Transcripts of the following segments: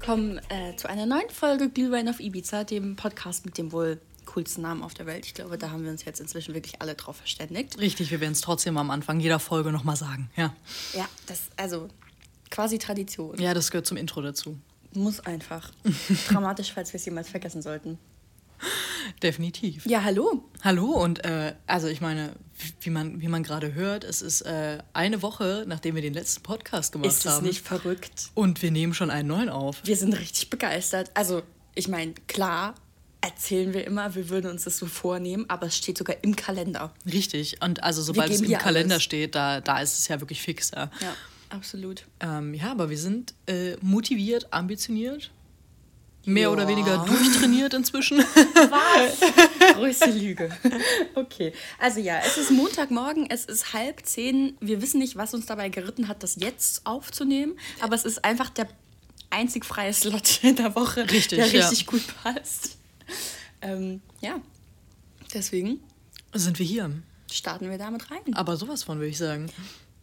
willkommen äh, zu einer neuen Folge Glühwein auf Ibiza, dem Podcast mit dem wohl coolsten Namen auf der Welt. Ich glaube, da haben wir uns jetzt inzwischen wirklich alle drauf verständigt. Richtig, wir werden es trotzdem am Anfang jeder Folge nochmal sagen, ja. Ja, das, also quasi Tradition. Ja, das gehört zum Intro dazu. Muss einfach. Dramatisch, falls wir es jemals vergessen sollten. Definitiv. Ja, hallo. Hallo und äh, also ich meine, wie man, wie man gerade hört, es ist äh, eine Woche, nachdem wir den letzten Podcast gemacht Ist haben. es nicht verrückt? Und wir nehmen schon einen neuen auf. Wir sind richtig begeistert. Also, ich meine, klar erzählen wir immer, wir würden uns das so vornehmen, aber es steht sogar im Kalender. Richtig. Und also sobald es im Kalender alles. steht, da, da ist es ja wirklich fix. Ja, Ja, absolut. ähm, ja aber wir sind äh, motiviert, ambitioniert. Mehr Ja. oder weniger durchtrainiert inzwischen. Was? Größte Lüge. Okay. Also ja, es ist Montagmorgen, es ist halb zehn. Wir wissen nicht, was uns dabei geritten hat, das jetzt aufzunehmen. Aber es ist einfach der einzig freie Slot in der Woche, Richtig, der ja. richtig gut passt. Ähm, ja, deswegen sind wir hier. starten wir damit rein. Aber sowas von, würde ich sagen.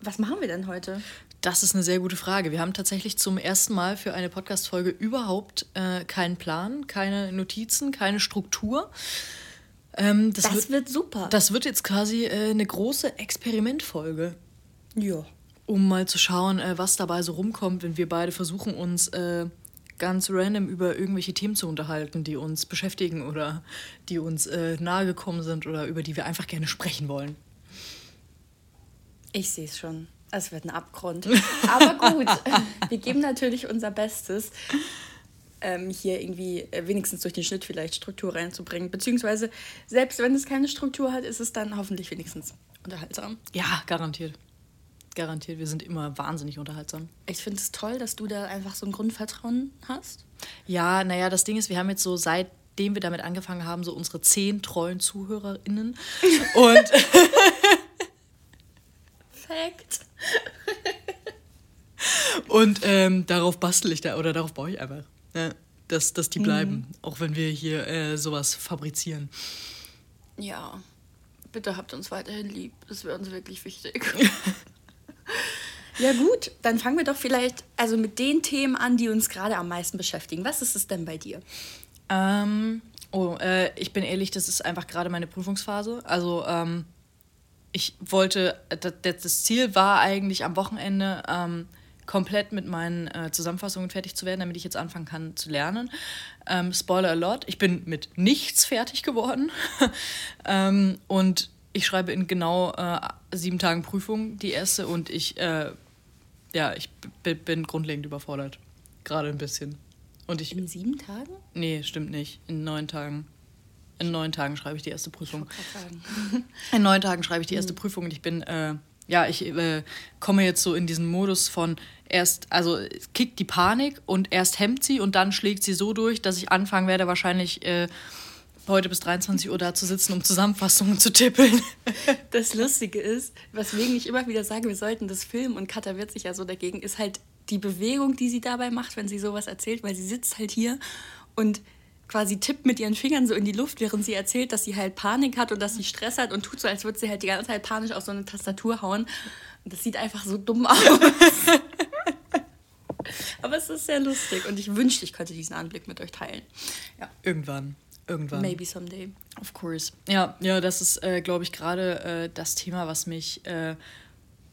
Was machen wir denn heute? Das ist eine sehr gute Frage. Wir haben tatsächlich zum ersten Mal für eine Podcast-Folge überhaupt äh, keinen Plan, keine Notizen, keine Struktur. Ähm, das, Das wird, wird super. das wird jetzt quasi äh, eine große Experimentfolge, ja. um mal zu schauen, äh, was dabei so rumkommt, wenn wir beide versuchen, uns äh, ganz random über irgendwelche Themen zu unterhalten, die uns beschäftigen oder die uns äh, nahegekommen sind oder über die wir einfach gerne sprechen wollen. Ich sehe es schon. Es wird ein Abgrund. Aber gut, wir geben natürlich unser Bestes, ähm, hier irgendwie äh, wenigstens durch den Schnitt vielleicht Struktur reinzubringen. Beziehungsweise, selbst wenn es keine Struktur hat, ist es dann hoffentlich wenigstens unterhaltsam. Ja, garantiert. Garantiert. Wir sind immer wahnsinnig unterhaltsam. Ich finde es toll, dass du da einfach so ein Grundvertrauen hast. Ja, naja, das Ding ist, wir haben jetzt so seitdem wir damit angefangen haben, so unsere zehn treuen ZuhörerInnen. Und Perfekt. Und ähm, darauf bastel ich da oder darauf baue ich einfach. Ja, dass, dass die bleiben, auch wenn wir hier äh, sowas fabrizieren. Ja, bitte habt uns weiterhin lieb. Das wäre uns wirklich wichtig. ja gut, dann fangen wir doch vielleicht also mit den Themen an, die uns gerade am meisten beschäftigen. Was ist es denn bei dir? Ähm, oh, äh, ich bin ehrlich, das ist einfach gerade meine Prüfungsphase. Also ähm, ich wollte, das, das Ziel war eigentlich am Wochenende ähm, komplett mit meinen äh, Zusammenfassungen fertig zu werden, damit ich jetzt anfangen kann zu lernen. Ähm, Spoiler alert, ich bin mit nichts fertig geworden. ähm, und ich schreibe in genau äh, sieben Tagen Prüfung die erste und ich, äh, ja, ich bin grundlegend überfordert. Gerade ein bisschen. Und ich, In sieben Tagen? Nee, stimmt nicht. In neun Tagen. In neun Tagen schreibe ich die erste Prüfung. In neun Tagen schreibe ich die erste Prüfung und ich bin, äh, ja, ich äh, komme jetzt so in diesen Modus von erst, also es kickt die Panik und erst hemmt sie und dann schlägt sie so durch, dass ich anfangen werde, wahrscheinlich äh, heute bis 23 Uhr da zu sitzen, um Zusammenfassungen zu tippeln. Das Lustige ist, weswegen ich immer wieder sage, wir sollten das filmen und Katha wird sich ja so dagegen, ist halt die Bewegung, die sie dabei macht, wenn sie sowas erzählt, weil sie sitzt halt hier und quasi tippt mit ihren Fingern so in die Luft, während sie erzählt, dass sie halt Panik hat und dass sie Stress hat und tut so, als würde sie halt die ganze Zeit panisch auf so eine Tastatur hauen. Und das sieht einfach so dumm aus. Aber es ist sehr lustig und ich wünschte, ich könnte diesen Anblick mit euch teilen. Ja, Irgendwann. Irgendwann. maybe someday. Of course. Ja, ja, das ist, äh, glaube ich, gerade äh, das Thema, was mich äh,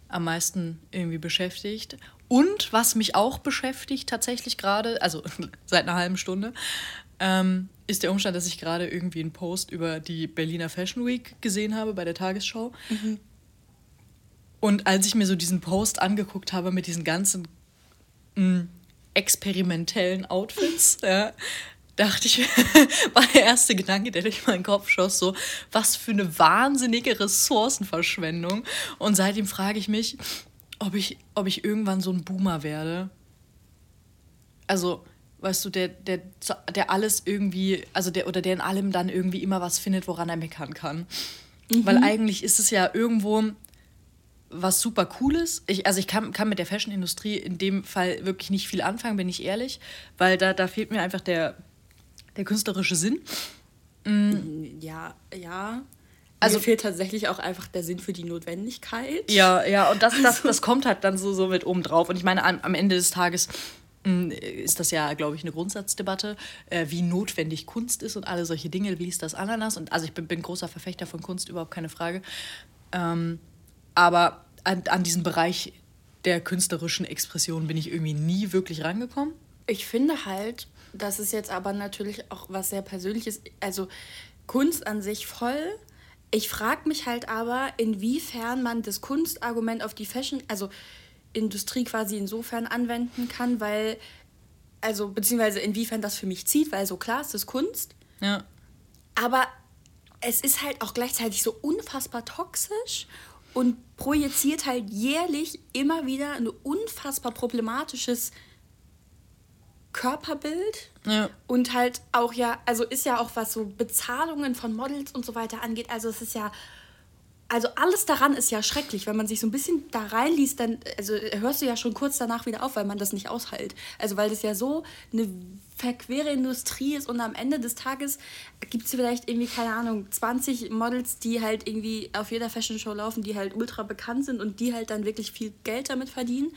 am meisten irgendwie beschäftigt. Und was mich auch beschäftigt, tatsächlich gerade, also seit einer halben Stunde, ähm, ist der Umstand, dass ich gerade irgendwie einen Post über die Berliner Fashion Week gesehen habe bei der Tagesschau. Und als ich mir so diesen Post angeguckt habe mit diesen ganzen mh, experimentellen Outfits, ja, dachte ich, war der erste Gedanke, der durch meinen Kopf schoss, so, was für eine wahnsinnige Ressourcenverschwendung. Und seitdem frage ich mich, ob ich, ob ich irgendwann so ein Boomer werde. Also, weißt du, der, der, der alles irgendwie, also der, oder der in allem dann irgendwie immer was findet, woran er meckern kann. Weil eigentlich ist es ja irgendwo was super Cooles. Ich, also ich kann, kann mit der Fashion-Industrie in dem Fall wirklich nicht viel anfangen, bin ich ehrlich, weil da, da fehlt mir einfach der, der künstlerische Sinn. Ja, ja. Also- Also fehlt tatsächlich auch einfach der Sinn für die Notwendigkeit. Ja, ja, und das, das, das kommt halt dann so, so mit oben drauf. Und ich meine, am, am Ende des Tages ist das ja, glaube ich, eine Grundsatzdebatte, äh, wie notwendig Kunst ist und alle solche Dinge, wie ist das Ananas. Und also ich bin, bin großer Verfechter von Kunst, überhaupt keine Frage. Ähm, aber an, an diesen Bereich der künstlerischen Expression bin ich irgendwie nie wirklich rangekommen. Ich finde halt, das ist jetzt aber natürlich auch was sehr Persönliches. Also Kunst an sich voll. Ich frage mich halt aber, inwiefern man das Kunstargument auf die Fashion, also Industrie quasi insofern anwenden kann, weil, also beziehungsweise inwiefern das für mich zieht, weil so klar ist es Kunst. Ja. Aber es ist halt auch gleichzeitig so unfassbar toxisch und projiziert halt jährlich immer wieder ein unfassbar problematisches Körperbild ja. und halt auch ja, also ist ja auch was so Bezahlungen von Models und so weiter angeht. Also es ist ja, also alles daran ist ja schrecklich. Wenn man sich so ein bisschen da reinliest, dann also hörst du ja schon kurz danach wieder auf, weil man das nicht aushält. Also weil das ja so eine verquere Industrie ist und am Ende des Tages gibt es vielleicht irgendwie, keine Ahnung, 20 Models, die halt irgendwie auf jeder Fashion Show laufen, die halt ultra bekannt sind und die halt dann wirklich viel Geld damit verdienen.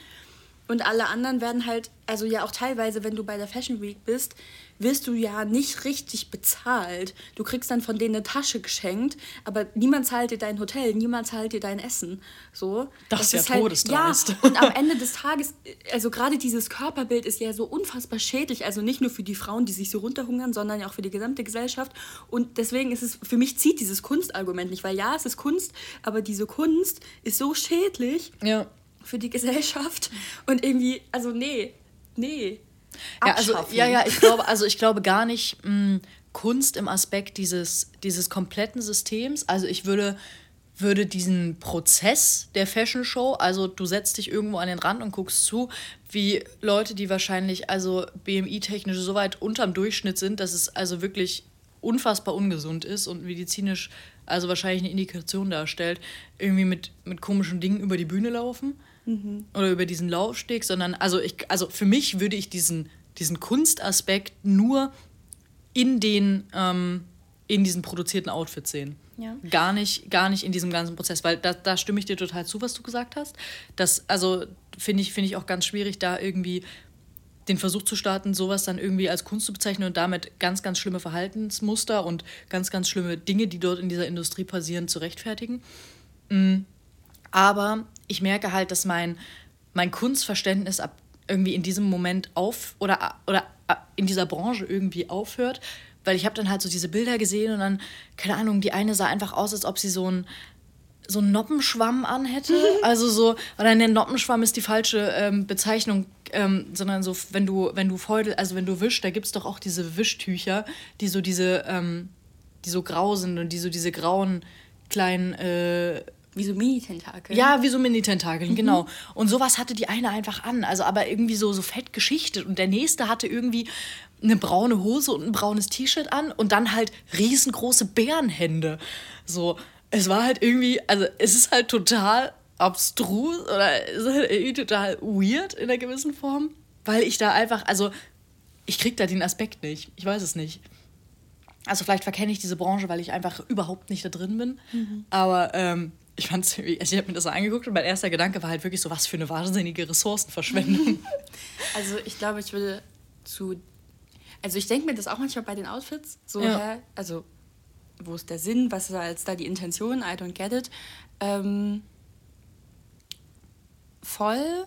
Und alle anderen werden halt, also ja auch teilweise, wenn du bei der Fashion Week bist, wirst du ja nicht richtig bezahlt. Du kriegst dann von denen eine Tasche geschenkt, aber niemand zahlt dir dein Hotel, niemand zahlt dir dein Essen. So. Das, das ist ja todesdreist. Halt, ja, und am Ende des Tages, also gerade dieses Körperbild ist ja so unfassbar schädlich, also nicht nur für die Frauen, die sich so runterhungern, sondern ja auch für die gesamte Gesellschaft. Und deswegen ist es, für mich zieht dieses Kunstargument nicht, weil ja, es ist Kunst, aber diese Kunst ist so schädlich. Ja für die Gesellschaft und irgendwie, also nee, nee. Ja, also, ja, ja, ich glaube, also ich glaube gar nicht mh, hm, Kunst im Aspekt dieses, dieses kompletten Systems. Also ich würde, würde diesen Prozess der Fashion Show, also du setzt dich irgendwo an den Rand und guckst zu, wie Leute, die wahrscheinlich also BMI-technisch so weit unterm Durchschnitt sind, dass es also wirklich unfassbar ungesund ist und medizinisch also wahrscheinlich eine Indikation darstellt, irgendwie mit, mit komischen Dingen über die Bühne laufen mhm. oder über diesen Laufsteg, sondern also ich, also für mich würde ich diesen, diesen Kunstaspekt nur in den, ähm, in diesen produzierten Outfits sehen. Ja. Gar nicht, gar nicht in diesem ganzen Prozess, weil da, da stimme ich dir total zu, was du gesagt hast. Das, also finde ich, finde ich auch ganz schwierig, da irgendwie den Versuch zu starten, sowas dann irgendwie als Kunst zu bezeichnen und damit ganz, ganz schlimme Verhaltensmuster und ganz, ganz schlimme Dinge, die dort in dieser Industrie passieren, zu rechtfertigen. Mhm. Aber ich merke halt, dass mein, mein Kunstverständnis ab irgendwie in diesem Moment auf oder, oder in dieser Branche irgendwie aufhört, weil ich habe dann halt so diese Bilder gesehen und dann, keine Ahnung, die eine sah einfach aus, als ob sie so ein so einen Noppenschwamm anhätte. Also so, oder ne, Noppenschwamm ist die falsche ähm, Bezeichnung, ähm, sondern so, wenn du, wenn du Feudel, also wenn du wischst, da gibt es doch auch diese Wischtücher, die so diese, ähm, die so grau sind und die so diese grauen kleinen äh, wie so Mini-Tentakel. Ja, wie so Mini-Tentakel, mhm. genau. Und sowas hatte die eine einfach an. Also aber irgendwie so, so fett geschichtet. Und der nächste hatte irgendwie eine braune Hose und ein braunes T-Shirt an und dann halt riesengroße Bärenhände. So, es war halt irgendwie, also es ist halt total abstrus oder es ist halt irgendwie total weird in einer gewissen Form. Weil ich da einfach, also ich krieg da den Aspekt nicht. Ich weiß es nicht. Also vielleicht verkenne ich diese Branche, weil ich einfach überhaupt nicht da drin bin. Mhm. Aber ähm, ich fand's irgendwie, also ich habe mir das so angeguckt und mein erster Gedanke war halt wirklich so, was für eine wahnsinnige Ressourcenverschwendung. Also ich glaube, ich würde zu, also ich denke mir das auch manchmal bei den Outfits, so, ja. hä, also wo ist der Sinn, was ist als da die Intention, I don't get it. Ähm, voll,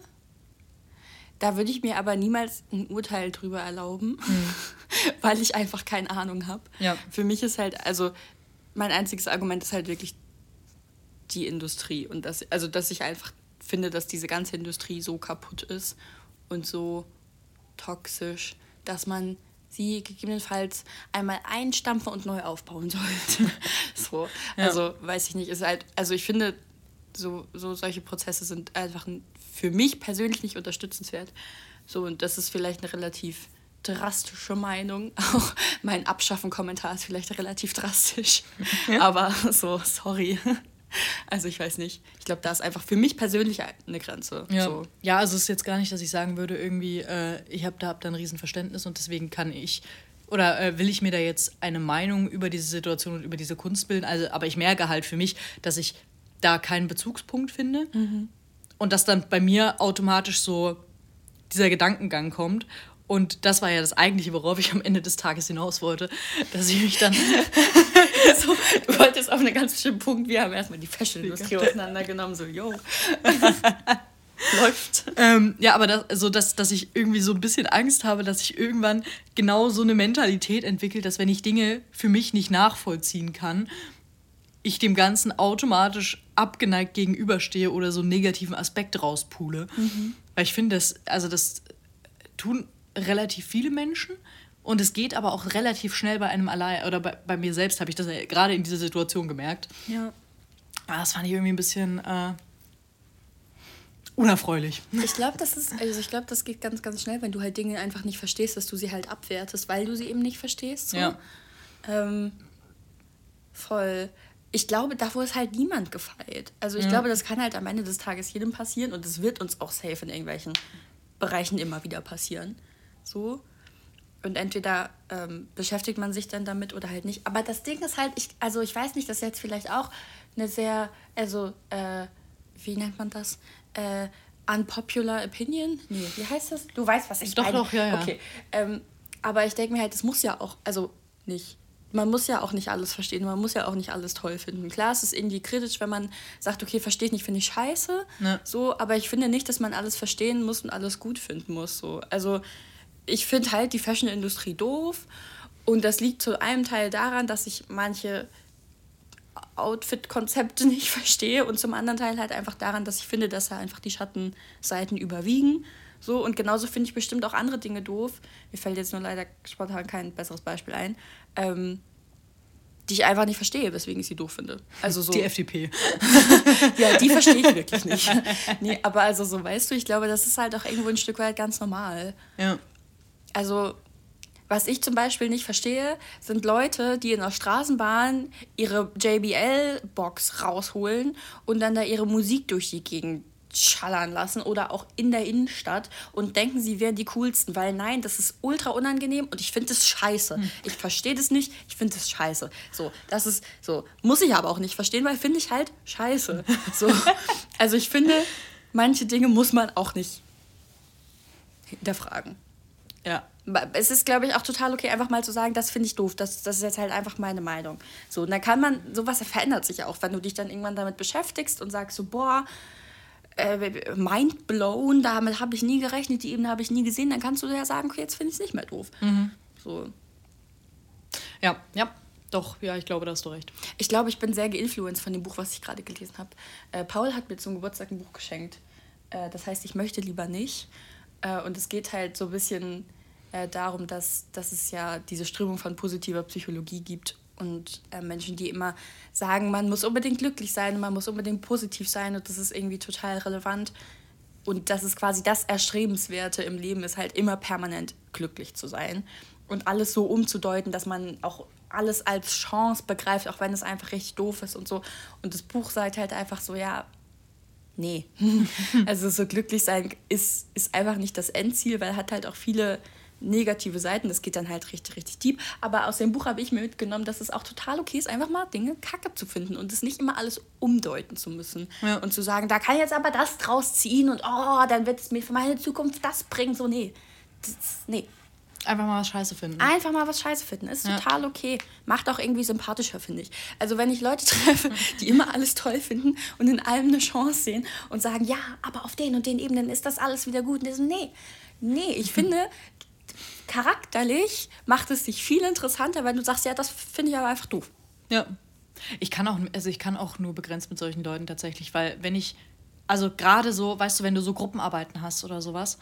da würde ich mir aber niemals ein Urteil drüber erlauben, mhm. weil ich einfach keine Ahnung habe. Ja. Für mich ist halt, also mein einziges Argument ist halt wirklich die Industrie. Und das, also dass ich einfach finde, dass diese ganze Industrie so kaputt ist und so toxisch, dass man sie gegebenenfalls einmal einstampfen und neu aufbauen sollte. so. Ja. Also weiß ich nicht. Ist halt, also ich finde, so, so solche Prozesse sind einfach für mich persönlich nicht unterstützenswert. So, und das ist vielleicht eine relativ drastische Meinung. Auch mein Abschaffen-Kommentar ist vielleicht relativ drastisch. Ja. Aber so, sorry. Also ich weiß nicht. Ich glaube, da ist einfach für mich persönlich eine Grenze. Ja, so. ja also es ist jetzt gar nicht, dass ich sagen würde, irgendwie, äh, ich habe da, hab da ein Riesenverständnis und deswegen kann ich oder äh, will ich mir da jetzt eine Meinung über diese Situation und über diese Kunst bilden. Also, aber ich merke halt für mich, dass ich da keinen Bezugspunkt finde mhm. und dass dann bei mir automatisch so dieser Gedankengang kommt. Und das war ja das eigentliche, worauf ich am Ende des Tages hinaus wollte, dass ich mich dann. so, du wolltest auf einen ganz bestimmten Punkt, wir haben erstmal die Fashion-Industrie auseinandergenommen, so, yo. Läuft. Ähm, ja, aber das, also dass, dass ich irgendwie so ein bisschen Angst habe, dass ich irgendwann genau so eine Mentalität entwickle, dass wenn ich Dinge für mich nicht nachvollziehen kann, ich dem Ganzen automatisch abgeneigt gegenüberstehe oder so einen negativen Aspekt rauspule. Mhm. Weil ich finde, das, also das tun relativ viele Menschen. Und es geht aber auch relativ schnell bei einem allein, oder bei, bei mir selbst habe ich das ja gerade in dieser Situation gemerkt. Ja. Aber das fand ich irgendwie ein bisschen äh, unerfreulich. Ich glaube, das ist, also ich glaube, das geht ganz, ganz schnell, wenn du halt Dinge einfach nicht verstehst, dass du sie halt abwertest, weil du sie eben nicht verstehst. So. Ja. Ähm, voll. Ich glaube, davor ist halt niemand gefeit. Also ich ja. glaube, das kann halt am Ende des Tages jedem passieren und es wird uns auch safe in irgendwelchen Bereichen immer wieder passieren. So. Und entweder ähm, beschäftigt man sich dann damit oder halt nicht. Aber das Ding ist halt, ich, also ich weiß nicht, das ist jetzt vielleicht auch eine sehr, also, äh, wie nennt man das? Äh, unpopular opinion? Nee, wie heißt das? Du weißt, was ich doch, meine. Doch, ja, ja. Okay. Ähm, aber ich denke mir halt, das muss ja auch, also nicht. Man muss ja auch nicht alles verstehen, man muss ja auch nicht alles toll finden. Klar, es ist irgendwie kritisch, wenn man sagt, okay, verstehe ich nicht, finde ich scheiße. Ne. So, aber ich finde nicht, dass man alles verstehen muss und alles gut finden muss. So. Also ich finde halt die Fashion-Industrie doof. Und das liegt zu einem Teil daran, dass ich manche Outfit-Konzepte nicht verstehe und zum anderen Teil halt einfach daran, dass ich finde, dass da einfach die Schattenseiten überwiegen. So, und genauso finde ich bestimmt auch andere Dinge doof. Mir fällt jetzt nur leider spontan kein besseres Beispiel ein. Ähm, die ich einfach nicht verstehe, weswegen ich sie doof finde. Also so. Die FDP. ja, die verstehe ich wirklich nicht. Nee, aber also so, weißt du, ich glaube, das ist halt auch irgendwo ein Stück weit ganz normal. Ja. Also, was ich zum Beispiel nicht verstehe, sind Leute, die in der Straßenbahn ihre JBL-Box rausholen und dann da ihre Musik durch die Gegend schallern lassen oder auch in der Innenstadt und denken, sie wären die coolsten, weil nein, das ist ultra unangenehm und ich finde das scheiße. Hm. Ich verstehe das nicht, ich finde das scheiße. So, das ist so, muss ich aber auch nicht verstehen, weil finde ich halt scheiße. So, also ich finde, manche Dinge muss man auch nicht hinterfragen. Ja. Es ist, glaube ich, auch total okay, einfach mal zu sagen, das finde ich doof, das, das ist jetzt halt einfach meine Meinung. So, und dann kann man, sowas verändert sich auch, wenn du dich dann irgendwann damit beschäftigst und sagst so, boah, äh, mind blown, damit habe ich nie gerechnet, die Ebene habe ich nie gesehen, dann kannst du ja sagen, okay, jetzt finde ich es nicht mehr doof. Mhm. So. Ja, ja. Doch, ja, ich glaube, da hast du recht. Ich glaube, ich bin sehr geinfluenced von dem Buch, was ich gerade gelesen habe. Äh, Paul hat mir zum Geburtstag ein Buch geschenkt. Äh, das heißt, ich möchte lieber nicht. Äh, und es geht halt so ein bisschen äh, darum, dass, dass es ja diese Strömung von positiver Psychologie gibt und äh, Menschen, die immer sagen, man muss unbedingt glücklich sein, man muss unbedingt positiv sein und das ist irgendwie total relevant. Und das ist quasi das Erstrebenswerte im Leben, ist halt immer permanent glücklich zu sein und alles so umzudeuten, dass man auch alles als Chance begreift, auch wenn es einfach richtig doof ist und so. Und das Buch sagt halt einfach so, ja, nee. also so glücklich sein ist, ist einfach nicht das Endziel, weil hat halt auch viele negative Seiten. Das geht dann halt richtig, richtig deep. Aber aus dem Buch habe ich mir mitgenommen, dass es auch total okay ist, einfach mal Dinge kacke zu finden und es nicht immer alles umdeuten zu müssen. Ja. Und zu sagen, da kann ich jetzt aber das draus ziehen und oh, dann wird es mir für meine Zukunft das bringen. So, nee. Das, nee. Einfach mal was Scheiße finden. Einfach mal was Scheiße finden. Ist ja. total okay. Macht auch irgendwie sympathischer, finde ich. Also, wenn ich Leute treffe, die immer alles toll finden und in allem eine Chance sehen und sagen, ja, aber auf den und den Ebenen ist das alles wieder gut. Und so, nee, nee, ich finde, charakterlich macht es dich viel interessanter, weil du sagst, ja, das finde ich aber einfach doof. Ja. Ich kann auch, also ich kann auch nur begrenzt mit solchen Leuten tatsächlich, weil wenn ich, also gerade so, weißt du, wenn du so Gruppenarbeiten hast oder sowas,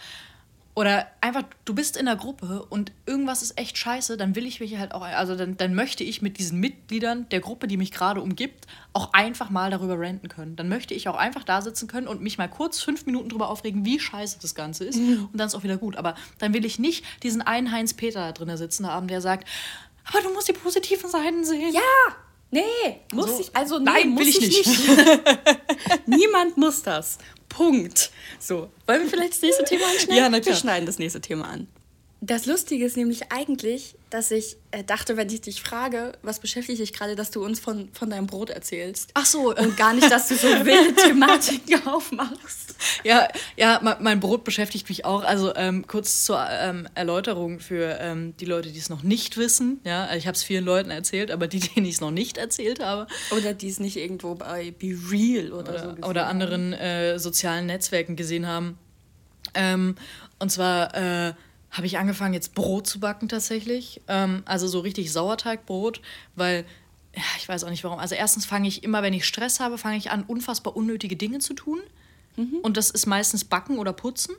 oder einfach, du bist in der Gruppe und irgendwas ist echt scheiße, dann will ich mich halt auch, also dann, dann möchte ich mit diesen Mitgliedern der Gruppe, die mich gerade umgibt, auch einfach mal darüber ranten können. Dann möchte ich auch einfach da sitzen können und mich mal kurz fünf Minuten darüber aufregen, wie scheiße das Ganze ist. Mhm. Und dann ist auch wieder gut. Aber dann will ich nicht diesen einen Heinz-Peter da drin sitzen haben, der sagt, aber du musst die positiven Seiten sehen. Ja, Nee, muss so, ich, also nee, nein, will ich, ich nicht. nicht. Niemand muss das. Punkt. So, wollen wir vielleicht das nächste Thema anschneiden? Ja, natürlich. Wir schneiden das nächste Thema an. Das Lustige ist nämlich eigentlich, dass ich äh, dachte, wenn ich dich frage, was beschäftigt dich gerade, dass du uns von, von deinem Brot erzählst. Ach so. Und gar nicht, dass du so wilde Thematiken aufmachst. Ja, ja, mein, Brot beschäftigt mich auch. Also ähm, kurz zur ähm, Erläuterung für ähm, die Leute, die es noch nicht wissen. Ja, also ich habe es vielen Leuten erzählt, aber die, denen ich es noch nicht erzählt habe. Oder die es nicht irgendwo bei Be Real oder, oder so gesehen Oder anderen äh, sozialen Netzwerken gesehen haben. Ähm, und zwar äh, habe ich angefangen, jetzt Brot zu backen tatsächlich. Ähm, also so richtig Sauerteigbrot, weil ja, ich weiß auch nicht warum. Also erstens fange ich immer, wenn ich Stress habe, fange ich an, unfassbar unnötige Dinge zu tun. Mhm. Und das ist meistens Backen oder Putzen.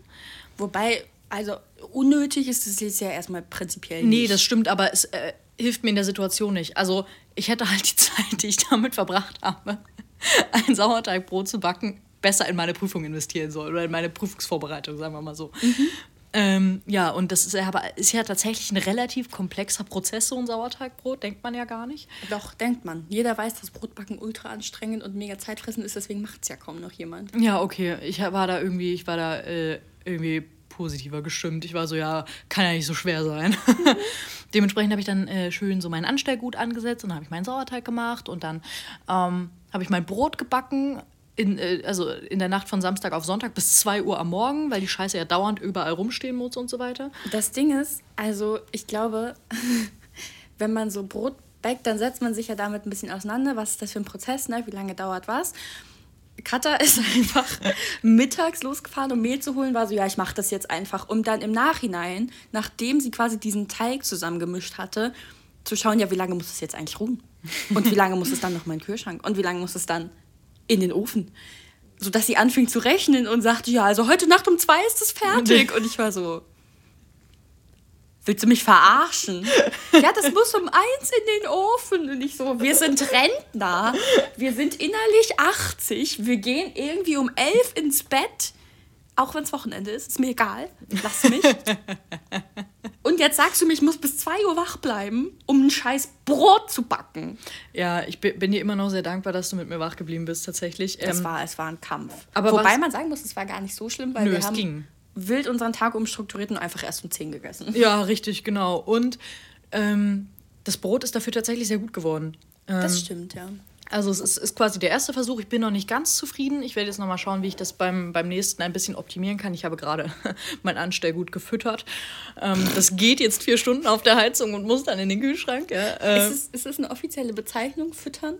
Wobei, also unnötig ist es jetzt ja erstmal prinzipiell nicht. Nee, das stimmt, aber es äh, hilft mir in der Situation nicht. Also ich hätte halt die Zeit, die ich damit verbracht habe, ein Sauerteigbrot zu backen, besser in meine Prüfung investieren sollen oder in meine Prüfungsvorbereitung, sagen wir mal so. Mhm. Ähm, ja, und das ist, aber, ist ja tatsächlich ein relativ komplexer Prozess, so ein Sauerteigbrot, denkt man ja gar nicht. Doch, denkt man. Jeder weiß, dass Brotbacken ultra anstrengend und mega zeitfressend ist, deswegen macht es ja kaum noch jemand. Ja, okay. Ich war da irgendwie, ich war da äh, irgendwie positiver gestimmt. Ich war so, ja, kann ja nicht so schwer sein. Dementsprechend habe ich dann äh, schön so mein Anstellgut angesetzt und habe ich meinen Sauerteig gemacht und dann ähm, habe ich mein Brot gebacken in, äh, also in der Nacht von Samstag auf Sonntag bis 2 Uhr am Morgen, weil die Scheiße ja dauernd überall rumstehen muss und so weiter. Das Ding ist, also ich glaube, wenn man so Brot backt, dann setzt man sich ja damit ein bisschen auseinander. Was ist das für ein Prozess, ne? wie lange dauert was? Katha ist einfach mittags losgefahren, um Mehl zu holen, war so, ja, ich mache das jetzt einfach, um dann im Nachhinein, nachdem sie quasi diesen Teig zusammengemischt hatte, zu schauen, ja, wie lange muss es jetzt eigentlich ruhen? Und wie lange muss es dann noch in den Kühlschrank? Und wie lange muss es dann in den Ofen. Sodass sie anfing zu rechnen und sagte, ja, also heute Nacht um zwei ist es fertig. Und ich war so, willst du mich verarschen? ja, das muss um eins in den Ofen. Und ich so, wir sind Rentner, wir sind innerlich 80, wir gehen irgendwie um elf ins Bett. Auch wenn es Wochenende ist, ist mir egal. Lass mich. Und jetzt sagst du mir, ich muss bis 2 Uhr wach bleiben, um ein scheiß Brot zu backen. Ja, ich bin dir immer noch sehr dankbar, dass du mit mir wach geblieben bist, tatsächlich. Es, ähm, war, es war ein Kampf. Aber Wobei was? man sagen muss, es war gar nicht so schlimm, weil Nö, wir haben ging. wild unseren Tag umstrukturiert und einfach erst um 10 gegessen. Ja, richtig, genau. Und ähm, das Brot ist dafür tatsächlich sehr gut geworden. Ähm, das stimmt, ja. Also es ist, ist, quasi der erste Versuch. Ich bin noch nicht ganz zufrieden. Ich werde jetzt noch mal schauen, wie ich das beim, beim nächsten ein bisschen optimieren kann. Ich habe gerade mein Anstellgut gefüttert. Ähm, das geht jetzt vier Stunden auf der Heizung und muss dann in den Kühlschrank. Ja. Äh, ist, es, ist es eine offizielle Bezeichnung, füttern?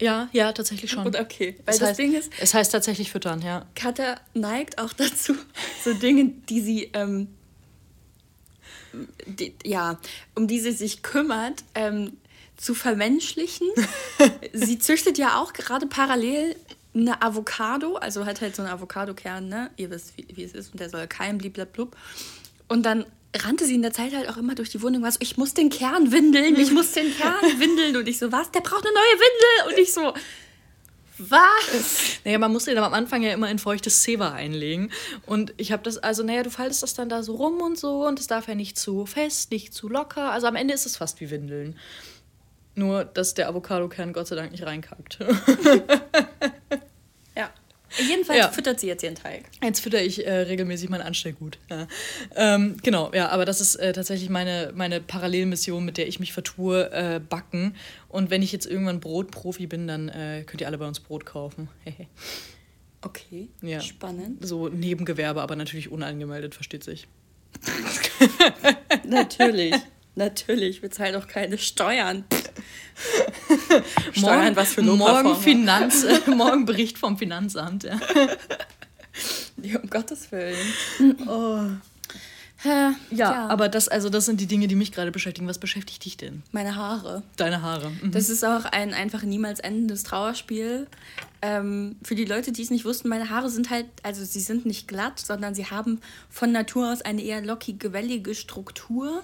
Ja, ja, tatsächlich schon. Und okay, weil es das heißt, Ding ist... Es heißt tatsächlich füttern, ja. Katha neigt auch dazu, so Dinge, die sie... Ähm, die, ja, um die sie sich kümmert, ähm, zu vermenschlichen. sie züchtet ja auch gerade parallel eine Avocado, also hat halt so einen Avocado-Kern, ne? Ihr wisst, wie, wie es ist, und der soll keimen, bliblablub. Und dann rannte sie in der Zeit halt auch immer durch die Wohnung, war so, ich muss den Kern windeln, ich muss den Kern windeln. Und ich so, was? Der braucht eine neue Windel. Und ich so, was? Naja, man musste am Anfang ja immer in feuchtes Zewa einlegen. Und ich habe das, also naja, du faltest das dann da so rum und so und es darf ja nicht zu fest, nicht zu locker. Also am Ende ist es fast wie Windeln. Nur, dass der Avocado-Kern Gott sei Dank nicht reinkackt. ja. Jedenfalls ja. füttert sie jetzt ihren Teig. Jetzt fütter ich äh, regelmäßig mein Anstellgut. Ja. Ähm, genau, ja, aber das ist äh, tatsächlich meine, meine Parallelmission, mit der ich mich vertue, äh, backen. Und wenn ich jetzt irgendwann Brotprofi bin, dann äh, könnt ihr alle bei uns Brot kaufen. okay, ja. spannend. So Nebengewerbe, aber natürlich unangemeldet, versteht sich. natürlich. Natürlich, wir zahlen doch keine Steuern. Steuern, morgen, was für morgen, Finanz, äh, morgen Bericht vom Finanzamt. Ja. ja um Gottes Willen. Oh. Ja, ja, aber das, also das sind die Dinge, die mich gerade beschäftigen. Was beschäftigt dich denn? Meine Haare. Deine Haare. Mhm. Das ist auch ein einfach niemals endendes Trauerspiel. Ähm, für die Leute, die es nicht wussten, meine Haare sind halt, also sie sind nicht glatt, sondern sie haben von Natur aus eine eher lockige, wellige Struktur.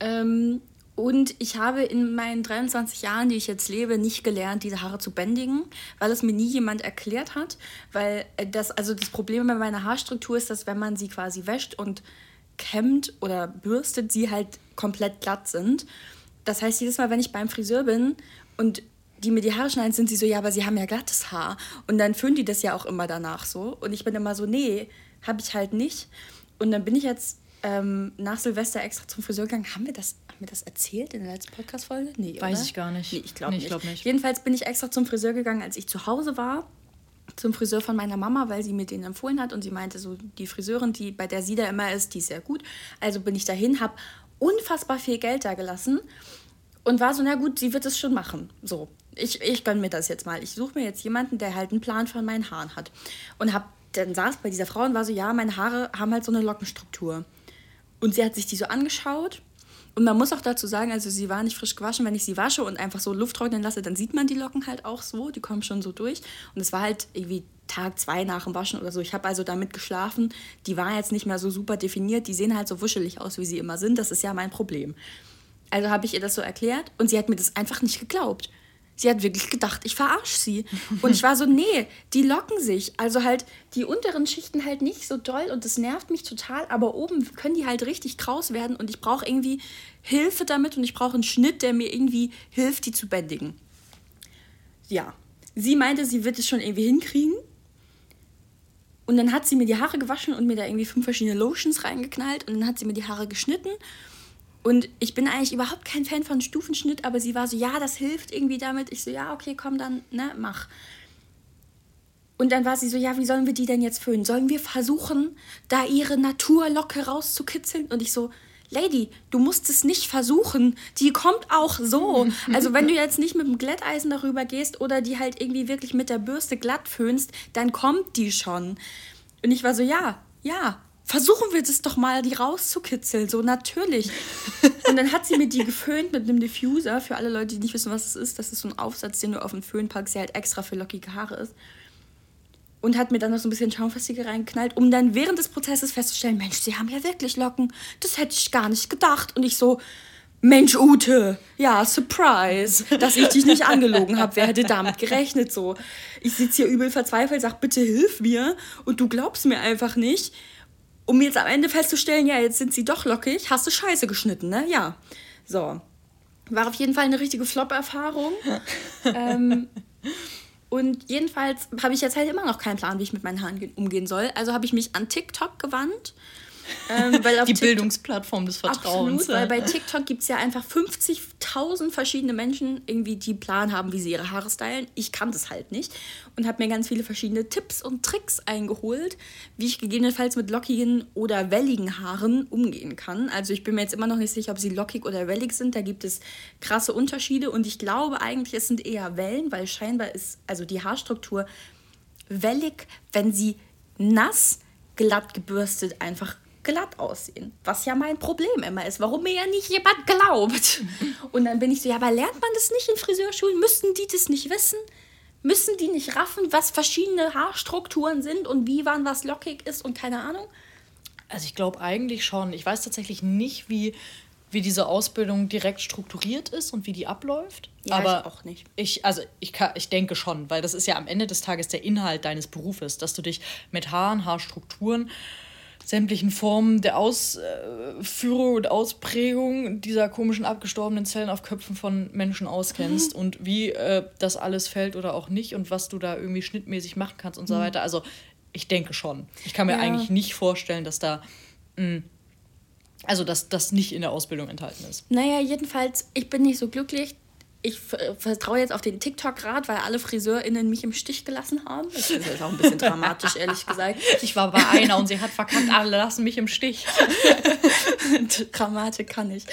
Ähm, und ich habe in meinen 23 Jahren, die ich jetzt lebe, nicht gelernt, diese Haare zu bändigen, weil es mir nie jemand erklärt hat. Weil äh, das, also das Problem bei meiner Haarstruktur ist, dass wenn man sie quasi wäscht und kämmt oder bürstet, sie halt komplett glatt sind. Das heißt, jedes Mal, wenn ich beim Friseur bin und die mir die Haare schneiden, sind sie so, ja, aber sie haben ja glattes Haar. Und dann föhnen die das ja auch immer danach so. Und ich bin immer so, nee, habe ich halt nicht. Und dann bin ich jetzt ähm, nach Silvester extra zum Friseur gegangen. Haben wir das, haben wir das erzählt in der letzten Podcast-Folge? Nee, Weiß oder? ich gar nicht. Nee, ich glaube Nee, ich nicht. glaub nicht. Jedenfalls bin ich extra zum Friseur gegangen, als ich zu Hause war. Zum Friseur von meiner Mama, weil sie mir den empfohlen hat. Und sie meinte, so die Friseurin, die, bei der sie da immer ist, die ist sehr gut. Also bin ich dahin, habe unfassbar viel Geld da gelassen und war so, na gut, sie wird es schon machen. So, ich, ich gönne mir das jetzt mal. Ich suche mir jetzt jemanden, der halt einen Plan von meinen Haaren hat. Und hab, dann saß bei dieser Frau und war so, ja, meine Haare haben halt so eine Lockenstruktur. Und sie hat sich die so angeschaut. Und man muss auch dazu sagen, also sie war nicht frisch gewaschen. Wenn ich sie wasche und einfach so Luft trocknen lasse, dann sieht man die Locken halt auch so. Die kommen schon so durch. Und es war halt irgendwie Tag zwei nach dem Waschen oder so. Ich habe also damit geschlafen. Die waren jetzt nicht mehr so super definiert. Die sehen halt so wuschelig aus, wie sie immer sind. Das ist ja mein Problem. Also habe ich ihr das so erklärt und sie hat mir das einfach nicht geglaubt. Sie hat wirklich gedacht, ich verarsche sie. Und ich war so, nee, die locken sich. Also halt die unteren Schichten halt nicht so doll und das nervt mich total, aber oben können die halt richtig kraus werden und ich brauche irgendwie Hilfe damit und ich brauche einen Schnitt, der mir irgendwie hilft, die zu bändigen. Ja, sie meinte, sie wird es schon irgendwie hinkriegen. Und dann hat sie mir die Haare gewaschen und mir da irgendwie fünf verschiedene Lotions reingeknallt und dann hat sie mir die Haare geschnitten. Und ich bin eigentlich überhaupt kein Fan von Stufenschnitt, aber sie war so, ja, das hilft irgendwie damit. Ich so, ja, okay, komm, dann, ne, mach. Und dann war sie so, ja, wie sollen wir die denn jetzt föhnen? Sollen wir versuchen, da ihre Naturlocke rauszukitzeln? Und ich so, Lady, du musst es nicht versuchen. Die kommt auch so. Also wenn du jetzt nicht mit dem Glätteisen darüber gehst oder die halt irgendwie wirklich mit der Bürste glatt föhnst, dann kommt die schon. Und ich war so, ja, ja, versuchen wir das doch mal, die rauszukitzeln. So, natürlich. Und dann hat sie mir die geföhnt mit einem Diffuser. Für alle Leute, die nicht wissen, was es ist, das ist so ein Aufsatz, den du auf den Föhn packst, der halt extra für lockige Haare ist. Und hat mir dann noch so ein bisschen Schaumfestige reingeknallt, um dann während des Prozesses festzustellen, Mensch, sie haben ja wirklich Locken. Das hätte ich gar nicht gedacht. Und ich so, Mensch, Ute, ja, Surprise, dass ich dich nicht angelogen habe. Wer hätte damit gerechnet so? Ich sitze hier übel verzweifelt, sag, bitte hilf mir. Und du glaubst mir einfach nicht. Um jetzt am Ende festzustellen, ja, jetzt sind sie doch lockig, hast du Scheiße geschnitten, ne? Ja. So. War auf jeden Fall eine richtige Flop-Erfahrung. ähm, und jedenfalls habe ich jetzt halt immer noch keinen Plan, wie ich mit meinen Haaren ge- umgehen soll. Also habe ich mich an TikTok gewandt. Ähm, Die Bildungsplattform des Vertrauens. Absolut, weil bei TikTok gibt es ja einfach 50.000 verschiedene Menschen, irgendwie, die Plan haben, wie sie ihre Haare stylen. Ich kann das halt nicht und habe mir ganz viele verschiedene Tipps und Tricks eingeholt, wie ich gegebenenfalls mit lockigen oder welligen Haaren umgehen kann. Also ich bin mir jetzt immer noch nicht sicher, ob sie lockig oder wellig sind. Da gibt es krasse Unterschiede und ich glaube eigentlich, es sind eher Wellen, weil scheinbar ist also die Haarstruktur wellig, wenn sie nass, glatt gebürstet einfach glatt aussehen. Was ja mein Problem immer ist, warum mir ja nicht jemand glaubt. Und dann bin ich so, ja, aber lernt man das nicht in Friseurschulen? Müssten die das nicht wissen? Müssen die nicht raffen, was verschiedene Haarstrukturen sind und wie wann was lockig ist und keine Ahnung? Also ich glaube eigentlich schon. Ich weiß tatsächlich nicht, wie, wie diese Ausbildung direkt strukturiert ist und wie die abläuft. Ja, aber ich auch nicht. Ich, also ich, kann, ich denke schon, weil das ist ja am Ende des Tages der Inhalt deines Berufes, dass du dich mit Haaren, Haarstrukturen, sämtlichen Formen der Ausführung und Ausprägung dieser komischen abgestorbenen Zellen auf Köpfen von Menschen auskennst Mhm. und wie äh, das alles fällt oder auch nicht und was du da irgendwie schnittmäßig machen kannst und so weiter. Also ich denke schon. Ich kann mir Mhm. Ja. eigentlich nicht vorstellen, dass da mh, also dass das nicht in der Ausbildung enthalten ist. Naja, jedenfalls, ich bin nicht so glücklich. Ich ver- vertraue jetzt auf den TikTok-Rat, weil alle FriseurInnen mich im Stich gelassen haben. Das ist jetzt auch ein bisschen dramatisch, ehrlich gesagt. Ich war bei einer und sie hat verkackt, alle lassen mich im Stich. Grammatik kann ich.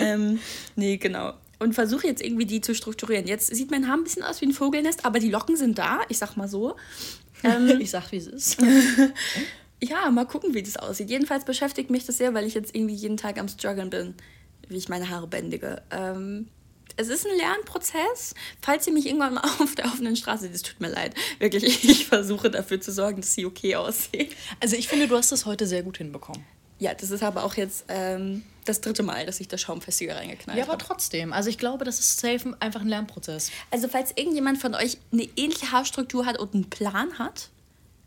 ähm, nee, genau. Und versuche jetzt irgendwie die zu strukturieren. Jetzt sieht mein Haar ein bisschen aus wie ein Vogelnest, aber die Locken sind da, ich sag mal so. Ähm, Ich sag, wie es ist. ja, mal gucken, wie das aussieht. Jedenfalls beschäftigt mich das sehr, weil ich jetzt irgendwie jeden Tag am struggeln bin, wie ich meine Haare bändige. Ähm, es ist ein Lernprozess. Falls ihr mich irgendwann mal auf der offenen Straße es tut mir leid. Wirklich, ich versuche dafür zu sorgen, dass sie okay aussehen. Also ich finde, du hast das heute sehr gut hinbekommen. Ja, das ist aber auch jetzt ähm, das dritte Mal, dass ich das Schaumfestiger reingeknallt Ja, aber habe. trotzdem. Also ich glaube, das ist safe einfach ein Lernprozess. Also falls irgendjemand von euch eine ähnliche Haarstruktur hat und einen Plan hat,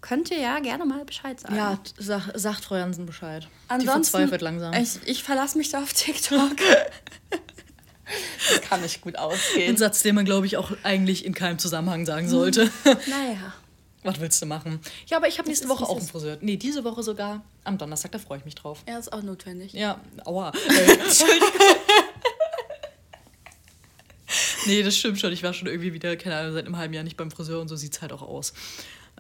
könnt ihr ja gerne mal Bescheid sagen. Ja, sag, sagt Frau Jansen Bescheid. Die Ansonsten, verzweifelt langsam. Ich, ich verlasse mich da auf TikTok. das kann nicht gut Ein ausgehen. Satz, den man, glaube ich, auch eigentlich in keinem Zusammenhang sagen sollte. Naja. Was willst du machen? Ja, aber ich habe nächste ist, Woche auch einen. Friseur. Nee, diese Woche sogar. Am Donnerstag, da freue ich mich drauf. Ja, ist auch notwendig. Ja, aua. Äh, nee, das stimmt schon. Ich war schon irgendwie wieder, keine Ahnung, seit einem halben Jahr nicht beim Friseur und so sieht es halt auch aus.